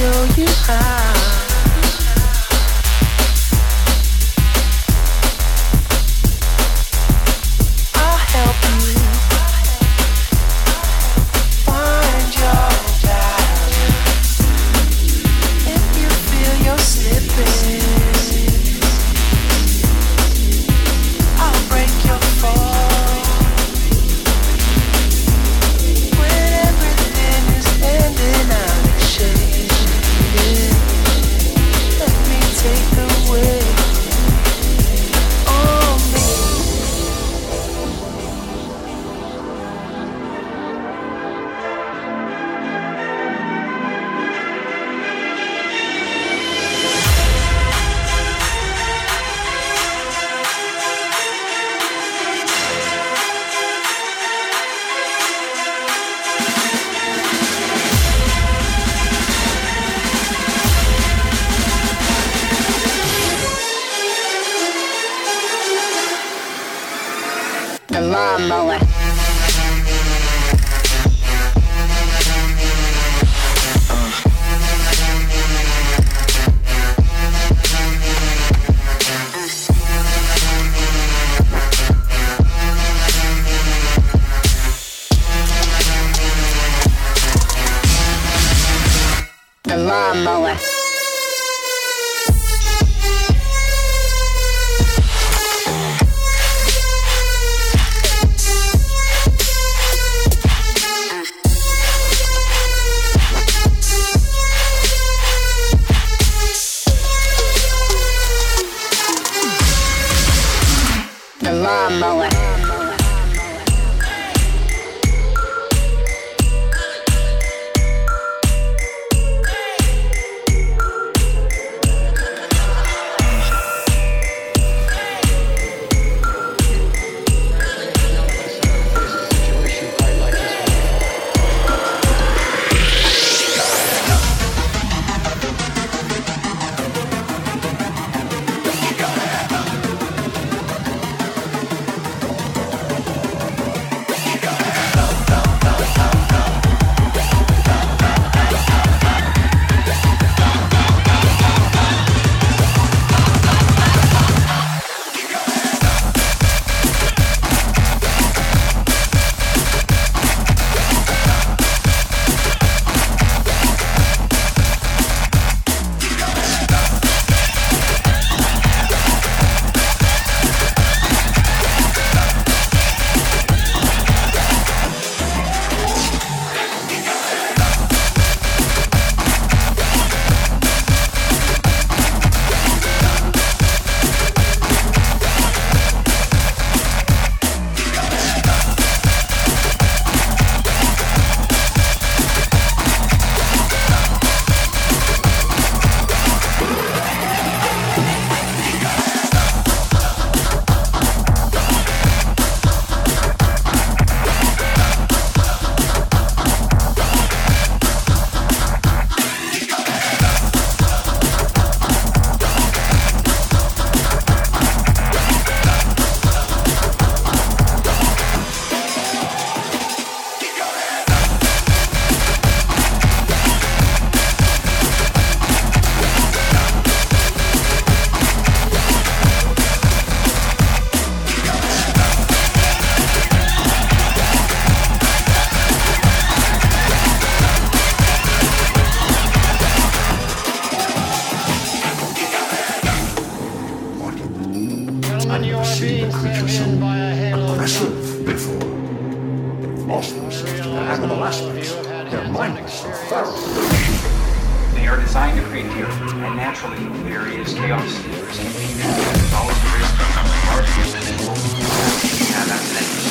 show you how. Feral. They are designed to create fear, and naturally there is chaos, there is confusion, always risk of something larger than have accidentally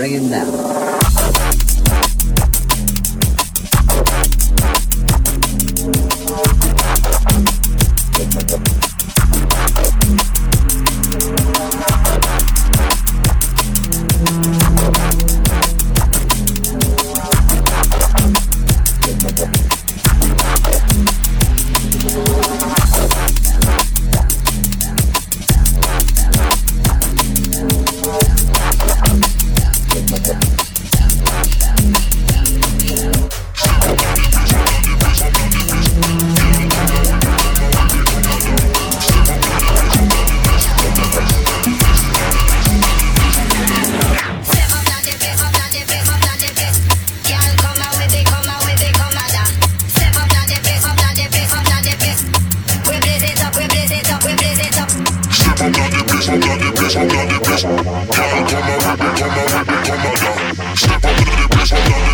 bring him down. Come on, come on, come on, come on, come on, come on. Step up to the bitch, I'm.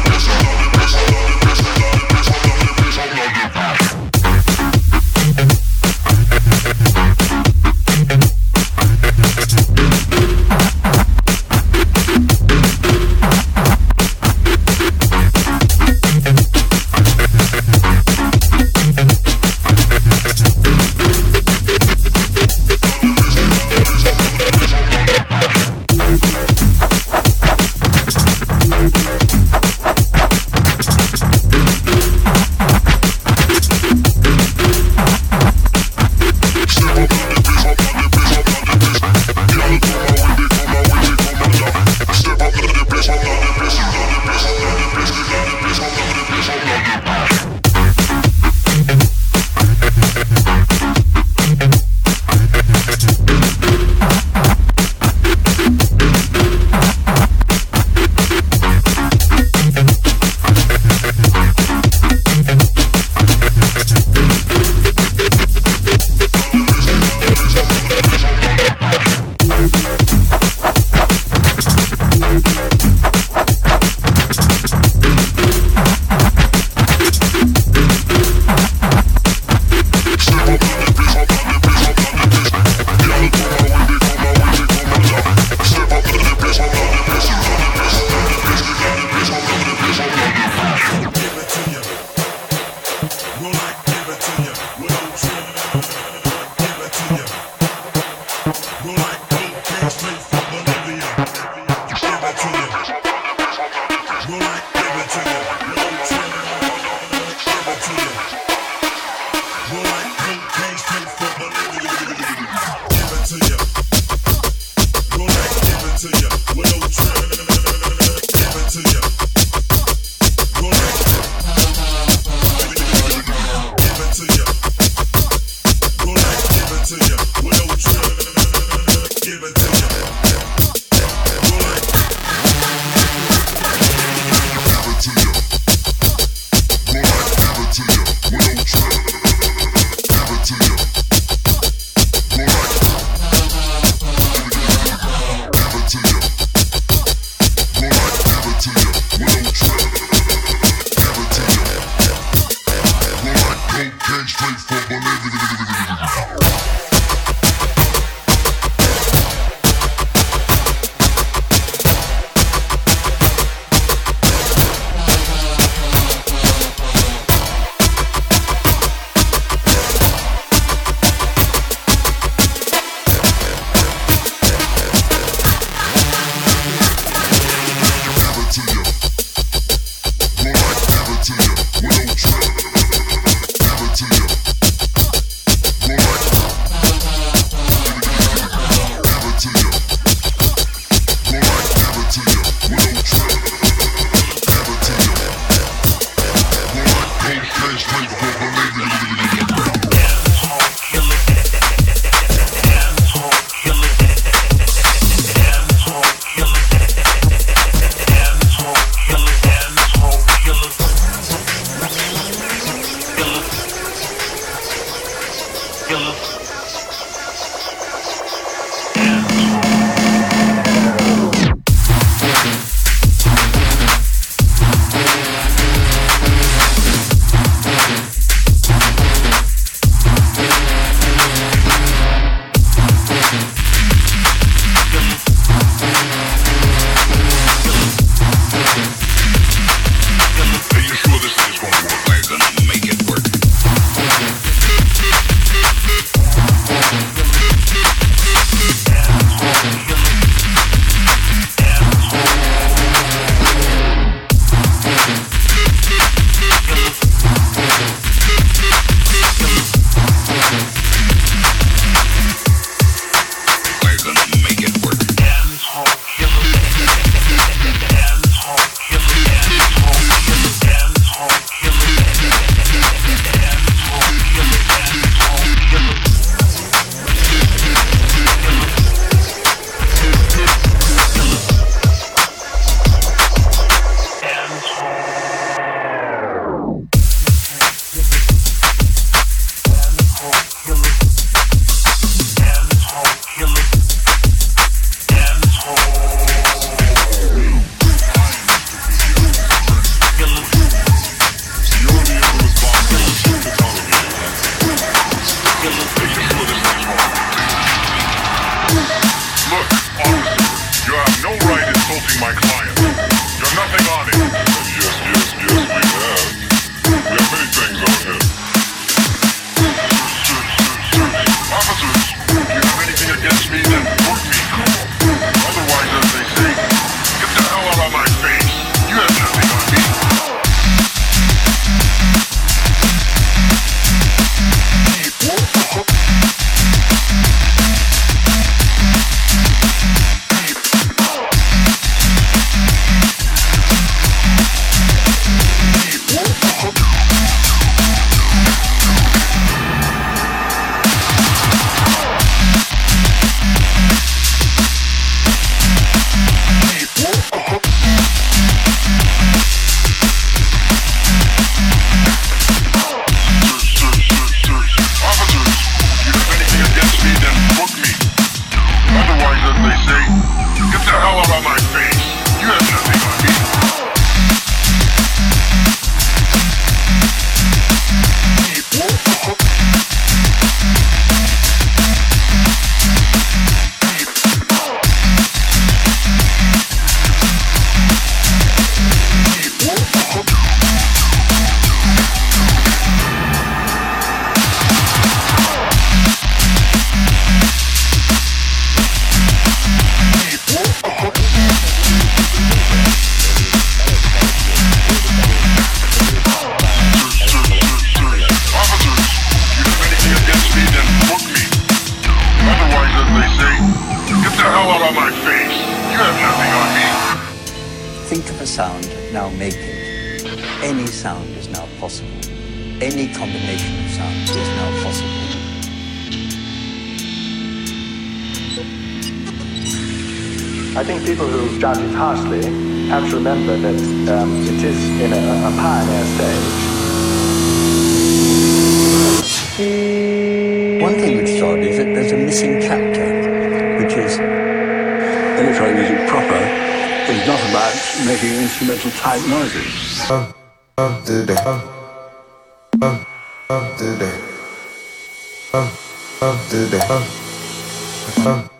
today. Up, up, up today. Up, up today. Up, up.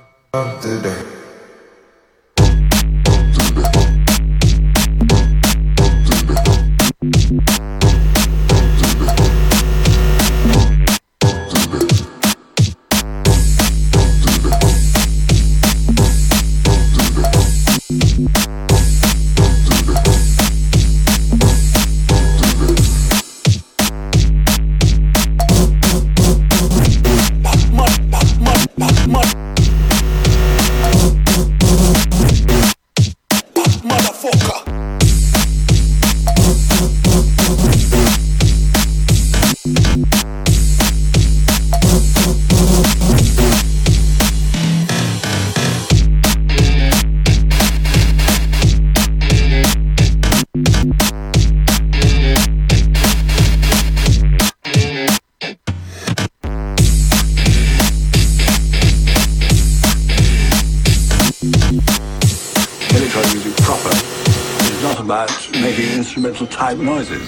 noises.